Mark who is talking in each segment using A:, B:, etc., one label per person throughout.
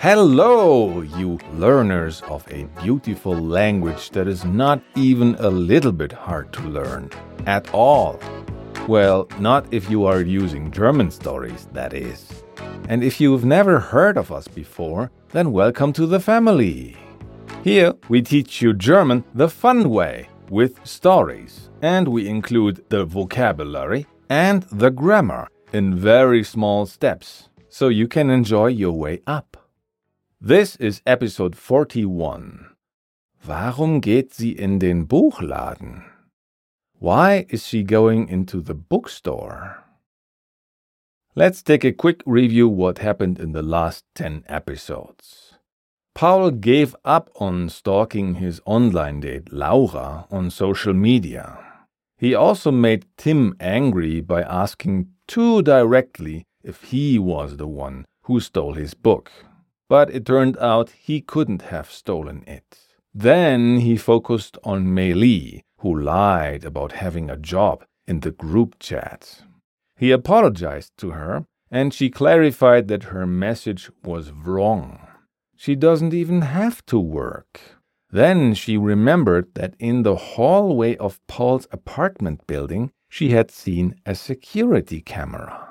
A: Hello, you learners of a beautiful language that is not even a little bit hard to learn at all. Well, not if you are using German stories, that is. And if you've never heard of us before, then welcome to the family. Here we teach you German the fun way with stories, and we include the vocabulary and the grammar in very small steps so you can enjoy your way up. This is episode 41. Warum geht sie in den Buchladen? Why is she going into the bookstore? Let's take a quick review what happened in the last 10 episodes. Paul gave up on stalking his online date Laura on social media. He also made Tim angry by asking too directly if he was the one who stole his book. But it turned out he couldn't have stolen it. Then he focused on Mei Li, who lied about having a job in the group chat. He apologized to her, and she clarified that her message was wrong. She doesn't even have to work. Then she remembered that in the hallway of Paul's apartment building, she had seen a security camera.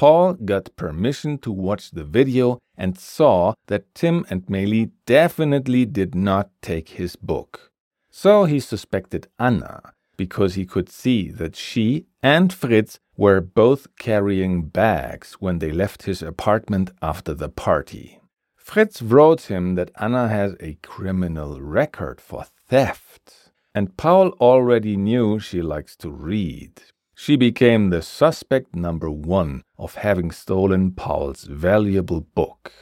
A: Paul got permission to watch the video and saw that Tim and Mei Li definitely did not take his book. So he suspected Anna because he could see that she and Fritz were both carrying bags when they left his apartment after the party. Fritz wrote him that Anna has a criminal record for theft, and Paul already knew she likes to read. She became the suspect number one of having stolen Paul's valuable book.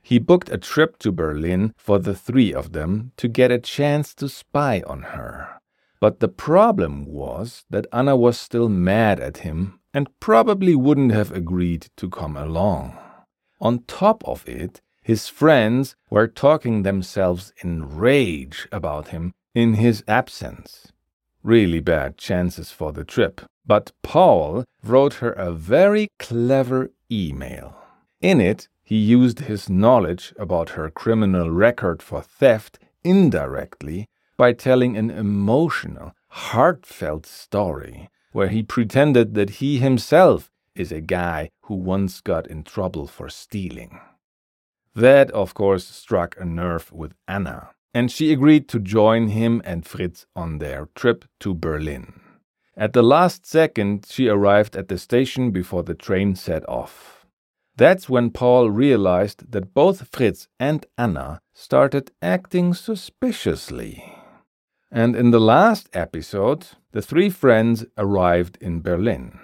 A: He booked a trip to Berlin for the three of them to get a chance to spy on her. But the problem was that Anna was still mad at him and probably wouldn't have agreed to come along. On top of it, his friends were talking themselves in rage about him in his absence. Really bad chances for the trip. But Paul wrote her a very clever email. In it, he used his knowledge about her criminal record for theft indirectly by telling an emotional, heartfelt story where he pretended that he himself is a guy who once got in trouble for stealing. That, of course, struck a nerve with Anna, and she agreed to join him and Fritz on their trip to Berlin. At the last second, she arrived at the station before the train set off. That's when Paul realized that both Fritz and Anna started acting suspiciously. And in the last episode, the three friends arrived in Berlin.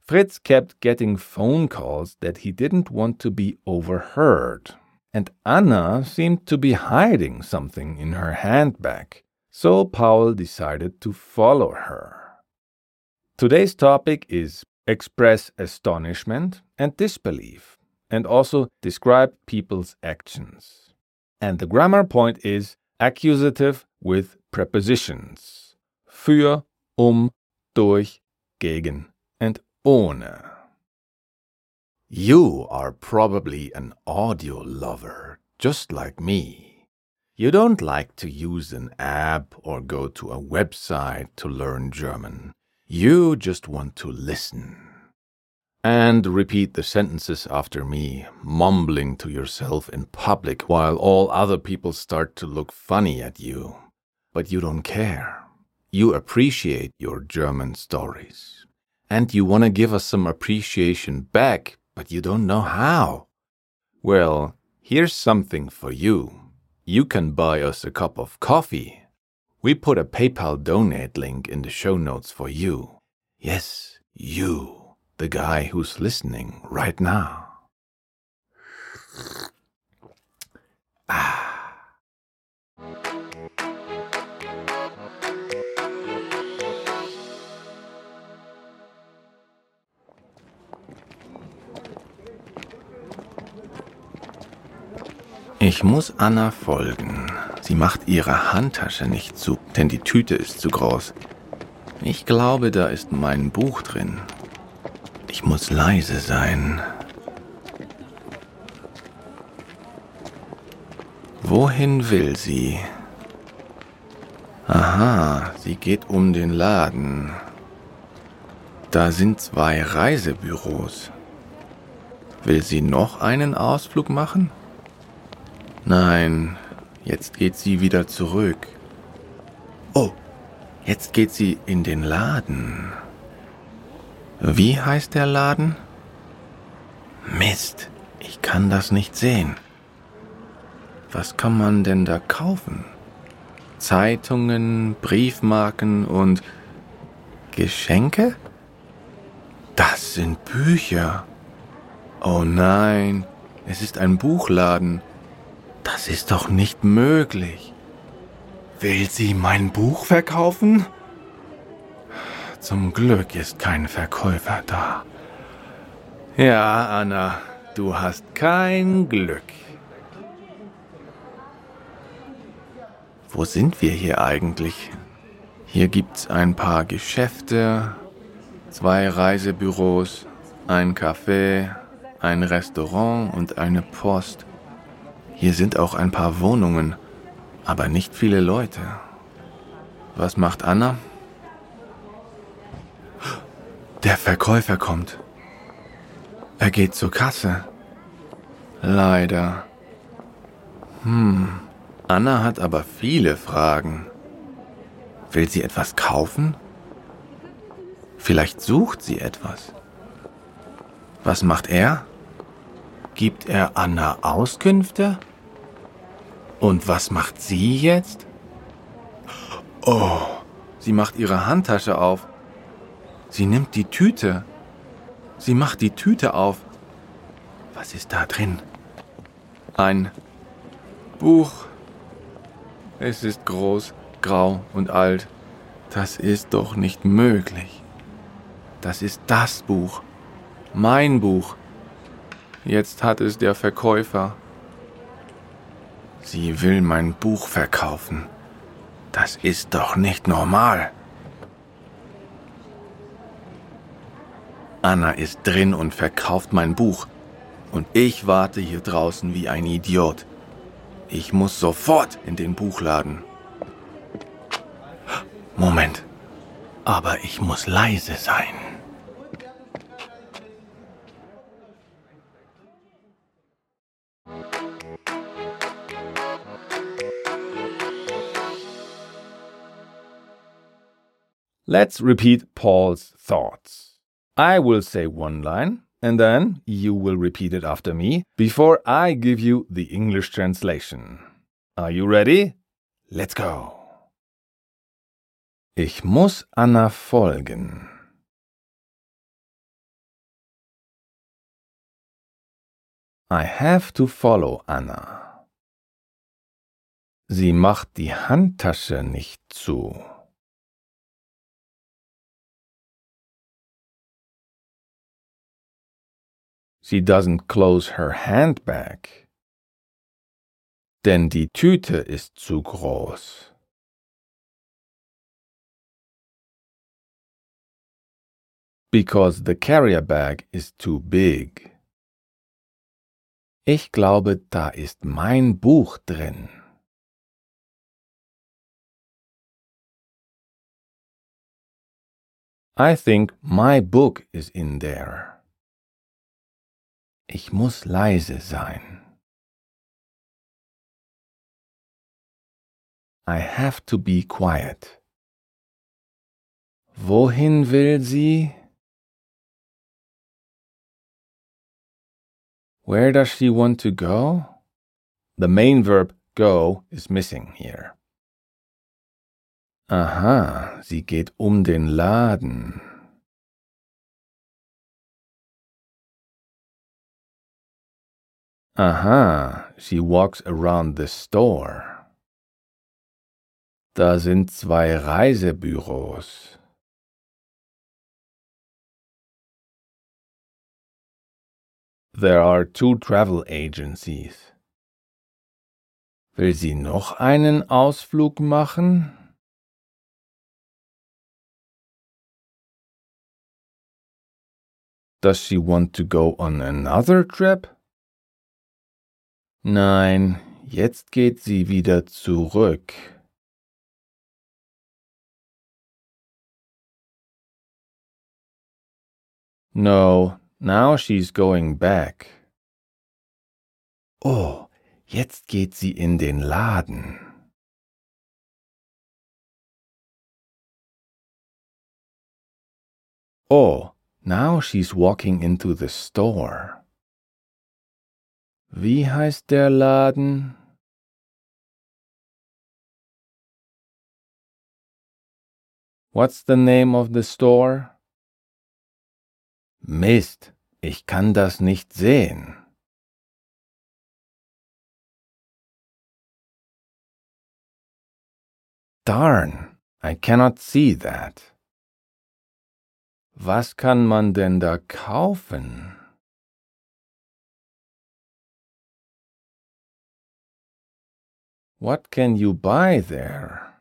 A: Fritz kept getting phone calls that he didn't want to be overheard. And Anna seemed to be hiding something in her handbag. So Paul decided to follow her. Today's topic is express astonishment and disbelief, and also describe people's actions. And the grammar point is accusative with prepositions für, um, durch, gegen, and ohne.
B: You are probably an audio lover, just like me. You don't like to use an app or go to a website to learn German. You just want to listen. And repeat the sentences after me, mumbling to yourself in public while all other people start to look funny at you. But you don't care. You appreciate your German stories. And you want to give us some appreciation back, but you don't know how. Well, here's something for you. You can buy us a cup of coffee we put a PayPal donate link in the show notes for you. Yes, you, the guy who's listening right now. Ah. Ich muss Anna folgen. Sie macht ihre Handtasche nicht zu, denn die Tüte ist zu groß. Ich glaube, da ist mein Buch drin. Ich muss leise sein. Wohin will sie? Aha, sie geht um den Laden. Da sind zwei Reisebüros. Will sie noch einen Ausflug machen? Nein, jetzt geht sie wieder zurück. Oh, jetzt geht sie in den Laden. Wie heißt der Laden? Mist, ich kann das nicht sehen. Was kann man denn da kaufen? Zeitungen, Briefmarken und Geschenke? Das sind Bücher. Oh nein, es ist ein Buchladen. Das ist doch nicht möglich. Will sie mein Buch verkaufen? Zum Glück ist kein Verkäufer da. Ja, Anna, du hast kein Glück. Wo sind wir hier eigentlich? Hier gibt's ein paar Geschäfte, zwei Reisebüros, ein Café, ein Restaurant und eine Post. Hier sind auch ein paar Wohnungen, aber nicht viele Leute. Was macht Anna? Der Verkäufer kommt. Er geht zur Kasse. Leider. Hm. Anna hat aber viele Fragen. Will sie etwas kaufen? Vielleicht sucht sie etwas. Was macht er? Gibt er Anna Auskünfte? Und was macht sie jetzt? Oh, sie macht ihre Handtasche auf. Sie nimmt die Tüte. Sie macht die Tüte auf. Was ist da drin? Ein Buch. Es ist groß, grau und alt. Das ist doch nicht möglich. Das ist das Buch. Mein Buch. Jetzt hat es der Verkäufer. Sie will mein Buch verkaufen. Das ist doch nicht normal. Anna ist drin und verkauft mein Buch. Und ich warte hier draußen wie ein Idiot. Ich muss sofort in den Buchladen. Moment. Aber ich muss leise sein.
A: Let's repeat Paul's thoughts. I will say one line, and then you will repeat it after me before I give you the English translation. Are you ready? Let's go. Ich muss Anna folgen. I have to follow Anna. Sie macht die Handtasche nicht zu. She doesn't close her handbag. Denn die Tüte ist zu groß. Because the carrier bag is too big. Ich glaube, da ist mein Buch drin. I think my book is in there. Ich muss leise sein. I have to be quiet. Wohin will sie? Where does she want to go? The main verb go is missing here. Aha, sie geht um den Laden. Aha, she walks around the store. Da sind zwei Reisebüros. There are two travel agencies. Will sie noch einen Ausflug machen? Does she want to go on another trip? Nein, jetzt geht sie wieder zurück. No, now she's going back. Oh, jetzt geht sie in den Laden. Oh, now she's walking into the store. Wie heißt der Laden? What's the name of the store? Mist, ich kann das nicht sehen. Darn, I cannot see that. Was kann man denn da kaufen? What can you buy there?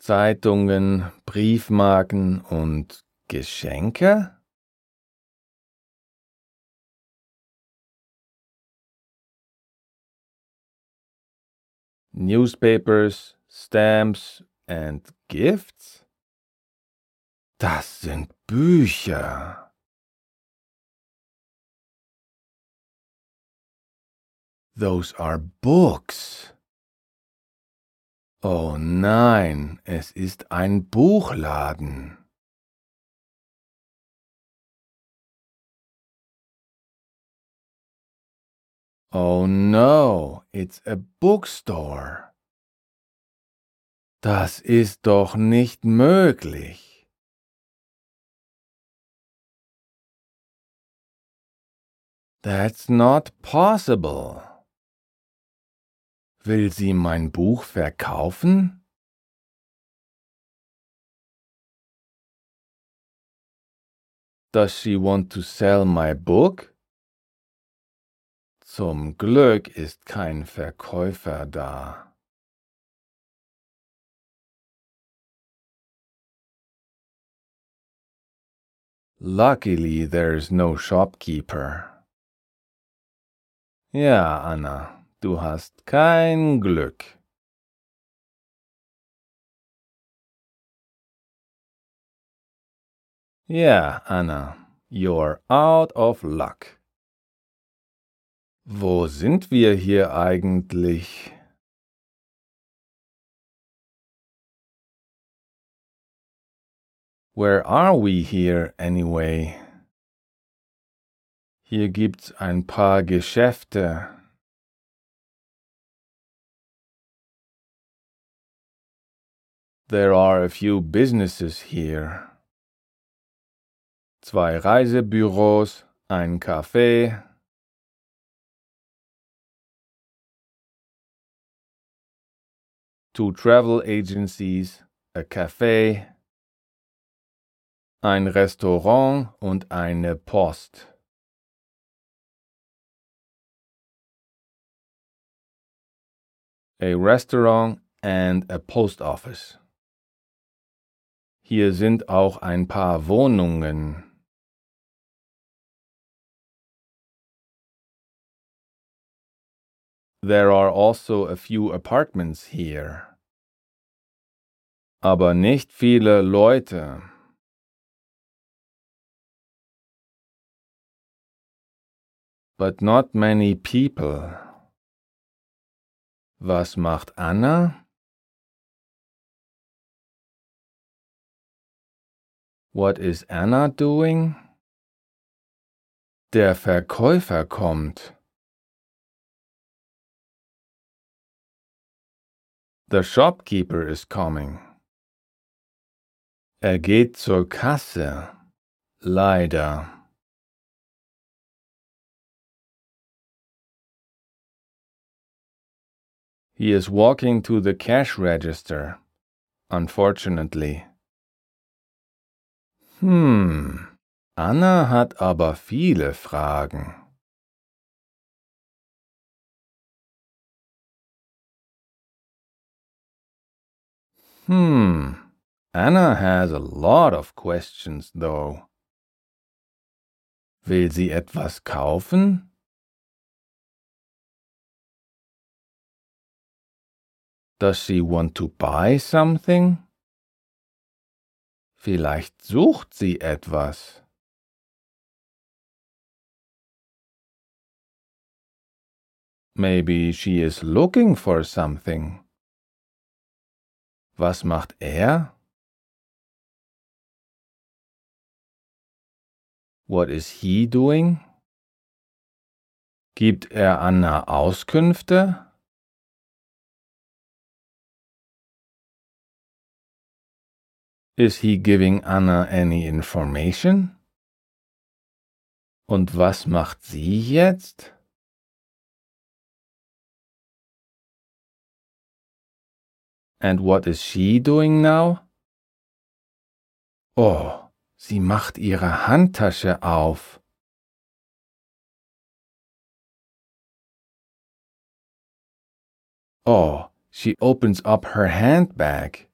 A: Zeitungen, Briefmarken und Geschenke? Newspapers, stamps and gifts? Das sind Bücher. Those are books. Oh nein, es ist ein Buchladen. Oh no, it's a bookstore. Das ist doch nicht möglich. That's not possible. Will sie mein Buch verkaufen? Does she want to sell my book? Zum Glück ist kein Verkäufer da. Luckily there's no shopkeeper. Ja, Anna, du hast kein Glück. Ja, Anna, you're out of luck. Wo sind wir hier eigentlich? Where are we here anyway? Hier gibt's ein paar Geschäfte. There are a few businesses here. Zwei Reisebüros, ein Café, two travel agencies, a Café, ein Restaurant und eine Post. A restaurant and a post office. Hier sind auch ein paar Wohnungen. There are also a few apartments here. Aber nicht viele Leute. But not many people. Was macht Anna? What is Anna doing? Der Verkäufer kommt. The shopkeeper is coming. Er geht zur Kasse. Leider. He is walking to the cash register. Unfortunately. Hm, Anna hat aber viele Fragen. Hmm, Anna has a lot of questions, though. Will sie etwas kaufen? Does she want to buy something? Vielleicht sucht sie etwas. Maybe she is looking for something. Was macht er? What is he doing? Gibt er Anna Auskünfte? Is he giving Anna any information? Und was macht sie jetzt? And what is she doing now? Oh, sie macht ihre Handtasche auf. Oh, she opens up her handbag.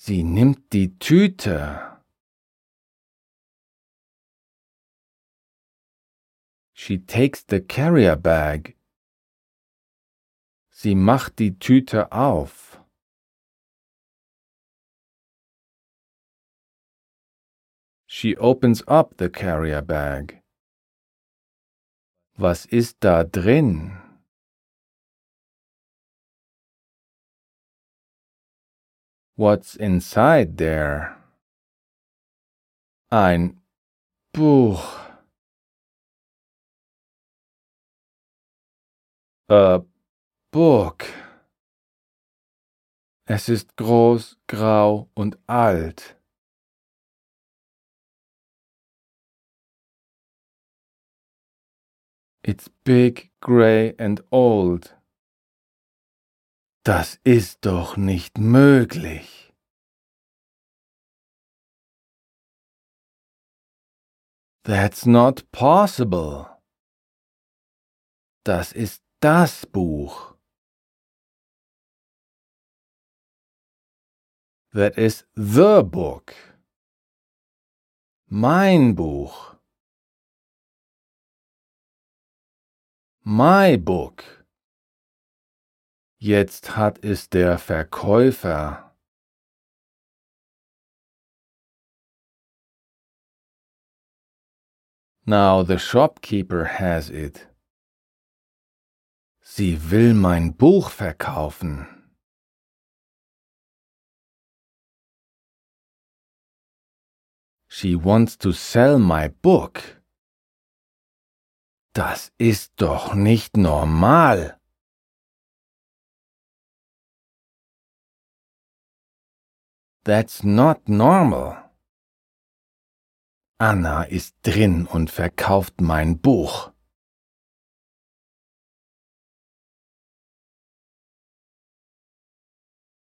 A: Sie nimmt die Tüte. She takes the carrier bag. Sie macht die Tüte auf. She opens up the carrier bag. Was ist da drin? What's inside there? Ein Buch. A book. Es ist groß, grau und alt. It's big, gray and old. Das ist doch nicht möglich. That's not possible. Das ist das Buch. That is the book. Mein Buch. My book. Jetzt hat es der Verkäufer. Now the shopkeeper has it. Sie will mein Buch verkaufen. She wants to sell my book. Das ist doch nicht normal. That's not normal. Anna ist drin und verkauft mein Buch.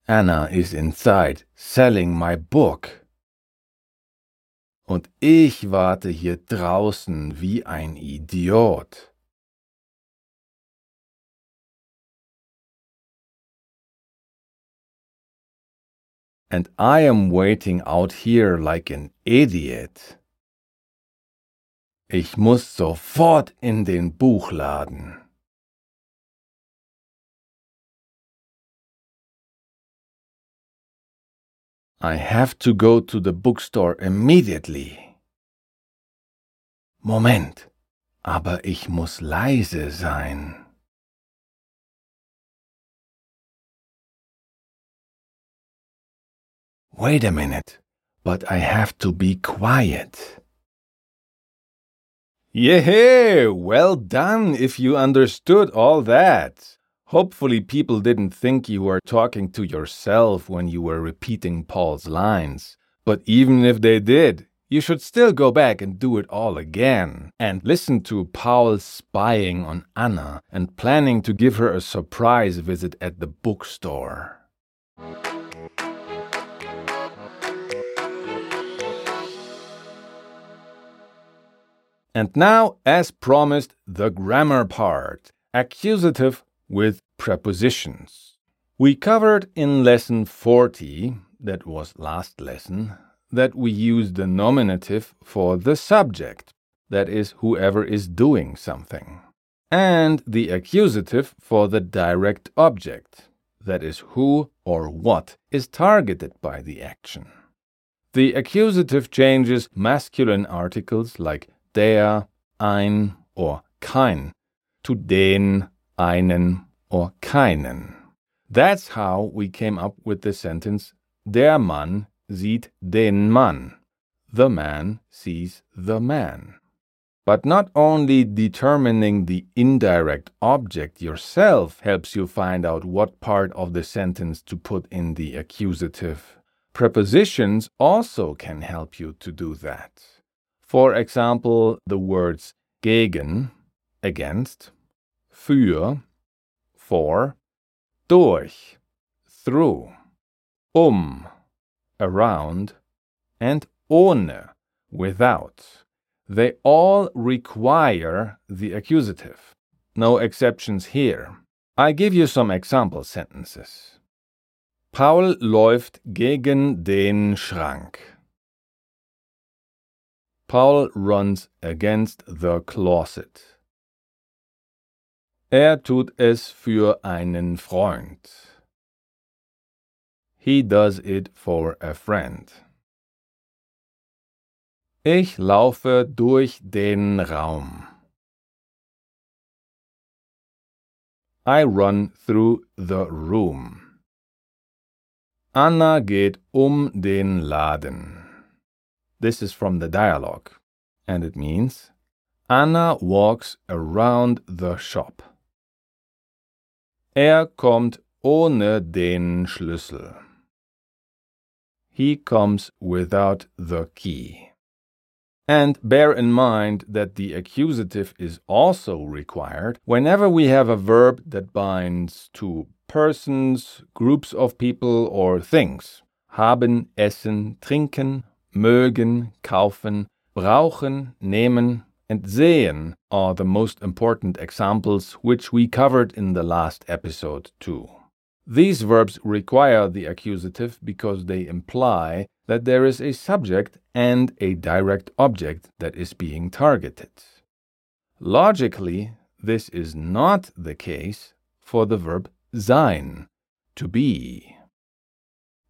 A: Anna is inside selling my book. Und ich warte hier draußen wie ein Idiot. And I am waiting out here like an idiot. Ich muss sofort in den Buchladen. I have to go to the bookstore immediately. Moment, aber ich muss leise sein. Wait a minute, but I have to be quiet. Yeah, well done if you understood all that. Hopefully, people didn't think you were talking to yourself when you were repeating Paul's lines. But even if they did, you should still go back and do it all again and listen to Paul spying on Anna and planning to give her a surprise visit at the bookstore. And now, as promised, the grammar part accusative with prepositions. We covered in lesson 40, that was last lesson, that we use the nominative for the subject, that is, whoever is doing something. and the accusative for the direct object, that is, who or what is targeted by the action. The accusative changes masculine articles like der, ein, or kein to den, einen, or keinen. That's how we came up with the sentence Der Mann sieht den Mann. The man sees the man. But not only determining the indirect object yourself helps you find out what part of the sentence to put in the accusative. Prepositions also can help you to do that. For example, the words gegen, against, für, for, durch, through, um, around, and ohne, without. They all require the accusative. No exceptions here. I give you some example sentences. Paul läuft gegen den Schrank. Paul runs against the closet. Er tut es für einen Freund. He does it for a friend. Ich laufe durch den Raum. I run through the room. Anna geht um den Laden. This is from the dialogue, and it means Anna walks around the shop. Er kommt ohne den Schlüssel. He comes without the key. And bear in mind that the accusative is also required whenever we have a verb that binds to persons, groups of people, or things. Haben, essen, trinken, mögen, kaufen, brauchen, nehmen, and sehen are the most important examples which we covered in the last episode too. These verbs require the accusative because they imply that there is a subject and a direct object that is being targeted. Logically, this is not the case for the verb sein, to be.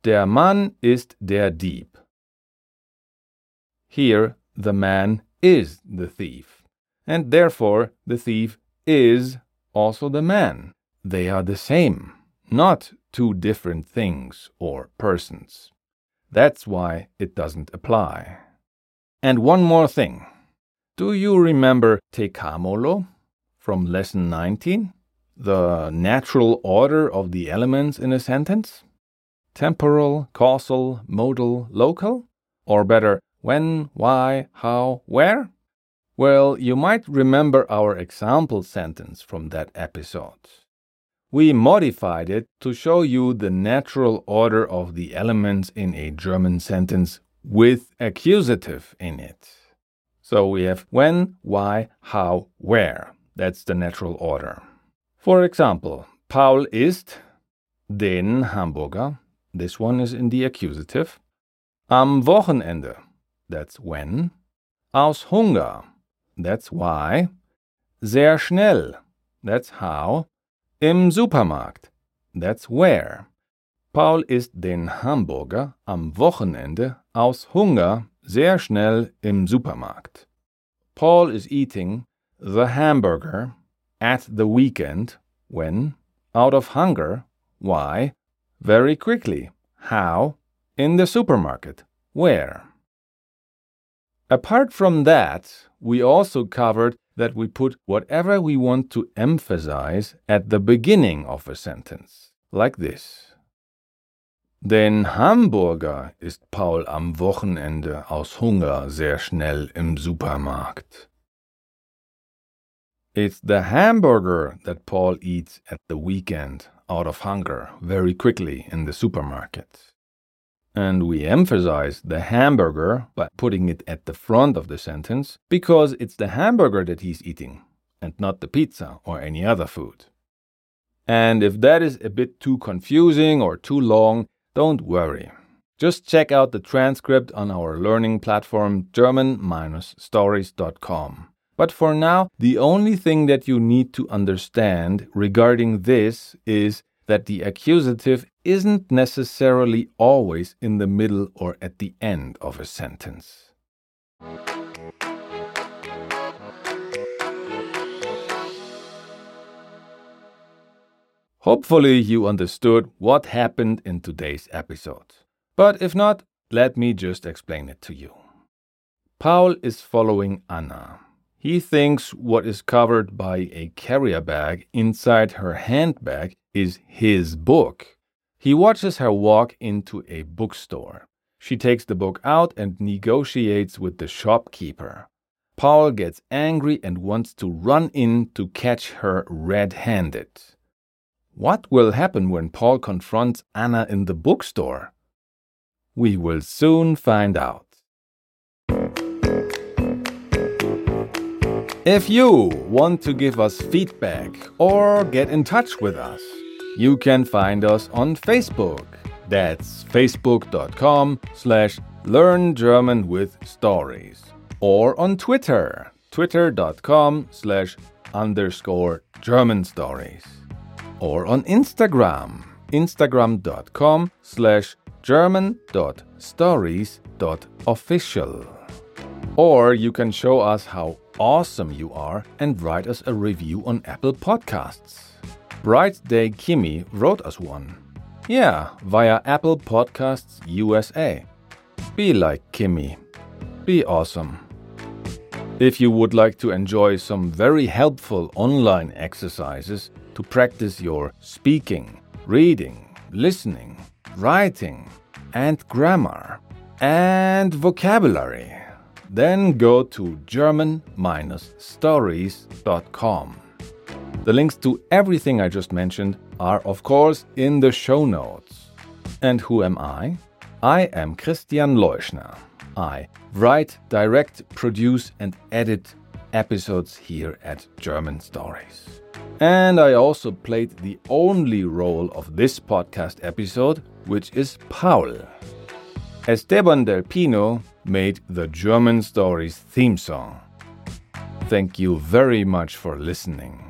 A: Der Mann ist der Dieb. Here, the man is the thief, and therefore the thief is also the man. They are the same not two different things or persons. That's why it doesn't apply. And one more thing. Do you remember tekamolo from lesson 19? The natural order of the elements in a sentence? Temporal, causal, modal, local? Or better, when, why, how, where? Well, you might remember our example sentence from that episode. We modified it to show you the natural order of the elements in a German sentence with accusative in it. So we have when, why, how, where. That's the natural order. For example, Paul isst den Hamburger. This one is in the accusative. Am Wochenende. That's when. Aus Hunger. That's why. Sehr schnell. That's how. Im Supermarkt. That's where. Paul isst den Hamburger am Wochenende aus Hunger sehr schnell im Supermarkt. Paul is eating the hamburger at the weekend when, out of hunger, why, very quickly, how, in the supermarket, where. Apart from that, we also covered that we put whatever we want to emphasize at the beginning of a sentence, like this. Den Hamburger isst Paul am Wochenende aus Hunger sehr schnell im Supermarkt. It's the hamburger that Paul eats at the weekend out of hunger very quickly in the supermarket. And we emphasize the hamburger by putting it at the front of the sentence because it's the hamburger that he's eating and not the pizza or any other food. And if that is a bit too confusing or too long, don't worry. Just check out the transcript on our learning platform German-stories.com. But for now, the only thing that you need to understand regarding this is that the accusative isn't necessarily always in the middle or at the end of a sentence. Hopefully, you understood what happened in today's episode. But if not, let me just explain it to you. Paul is following Anna. He thinks what is covered by a carrier bag inside her handbag is his book. He watches her walk into a bookstore. She takes the book out and negotiates with the shopkeeper. Paul gets angry and wants to run in to catch her red handed. What will happen when Paul confronts Anna in the bookstore? We will soon find out. If you want to give us feedback or get in touch with us, you can find us on Facebook. That's facebook.com slash learn German with stories. Or on Twitter, twitter.com slash underscore German stories or on Instagram, instagram.com slash german.stories.official. Or you can show us how awesome you are and write us a review on Apple Podcasts. Bright Day Kimmy wrote us one. Yeah, via Apple Podcasts USA. Be like Kimmy. Be awesome. If you would like to enjoy some very helpful online exercises, to practice your speaking, reading, listening, writing, and grammar and vocabulary. Then go to German-stories.com. The links to everything I just mentioned are, of course, in the show notes. And who am I? I am Christian Leuschner. I write, direct, produce, and edit episodes here at German Stories. And I also played the only role of this podcast episode, which is Paul. Esteban del Pino made the German Stories theme song. Thank you very much for listening.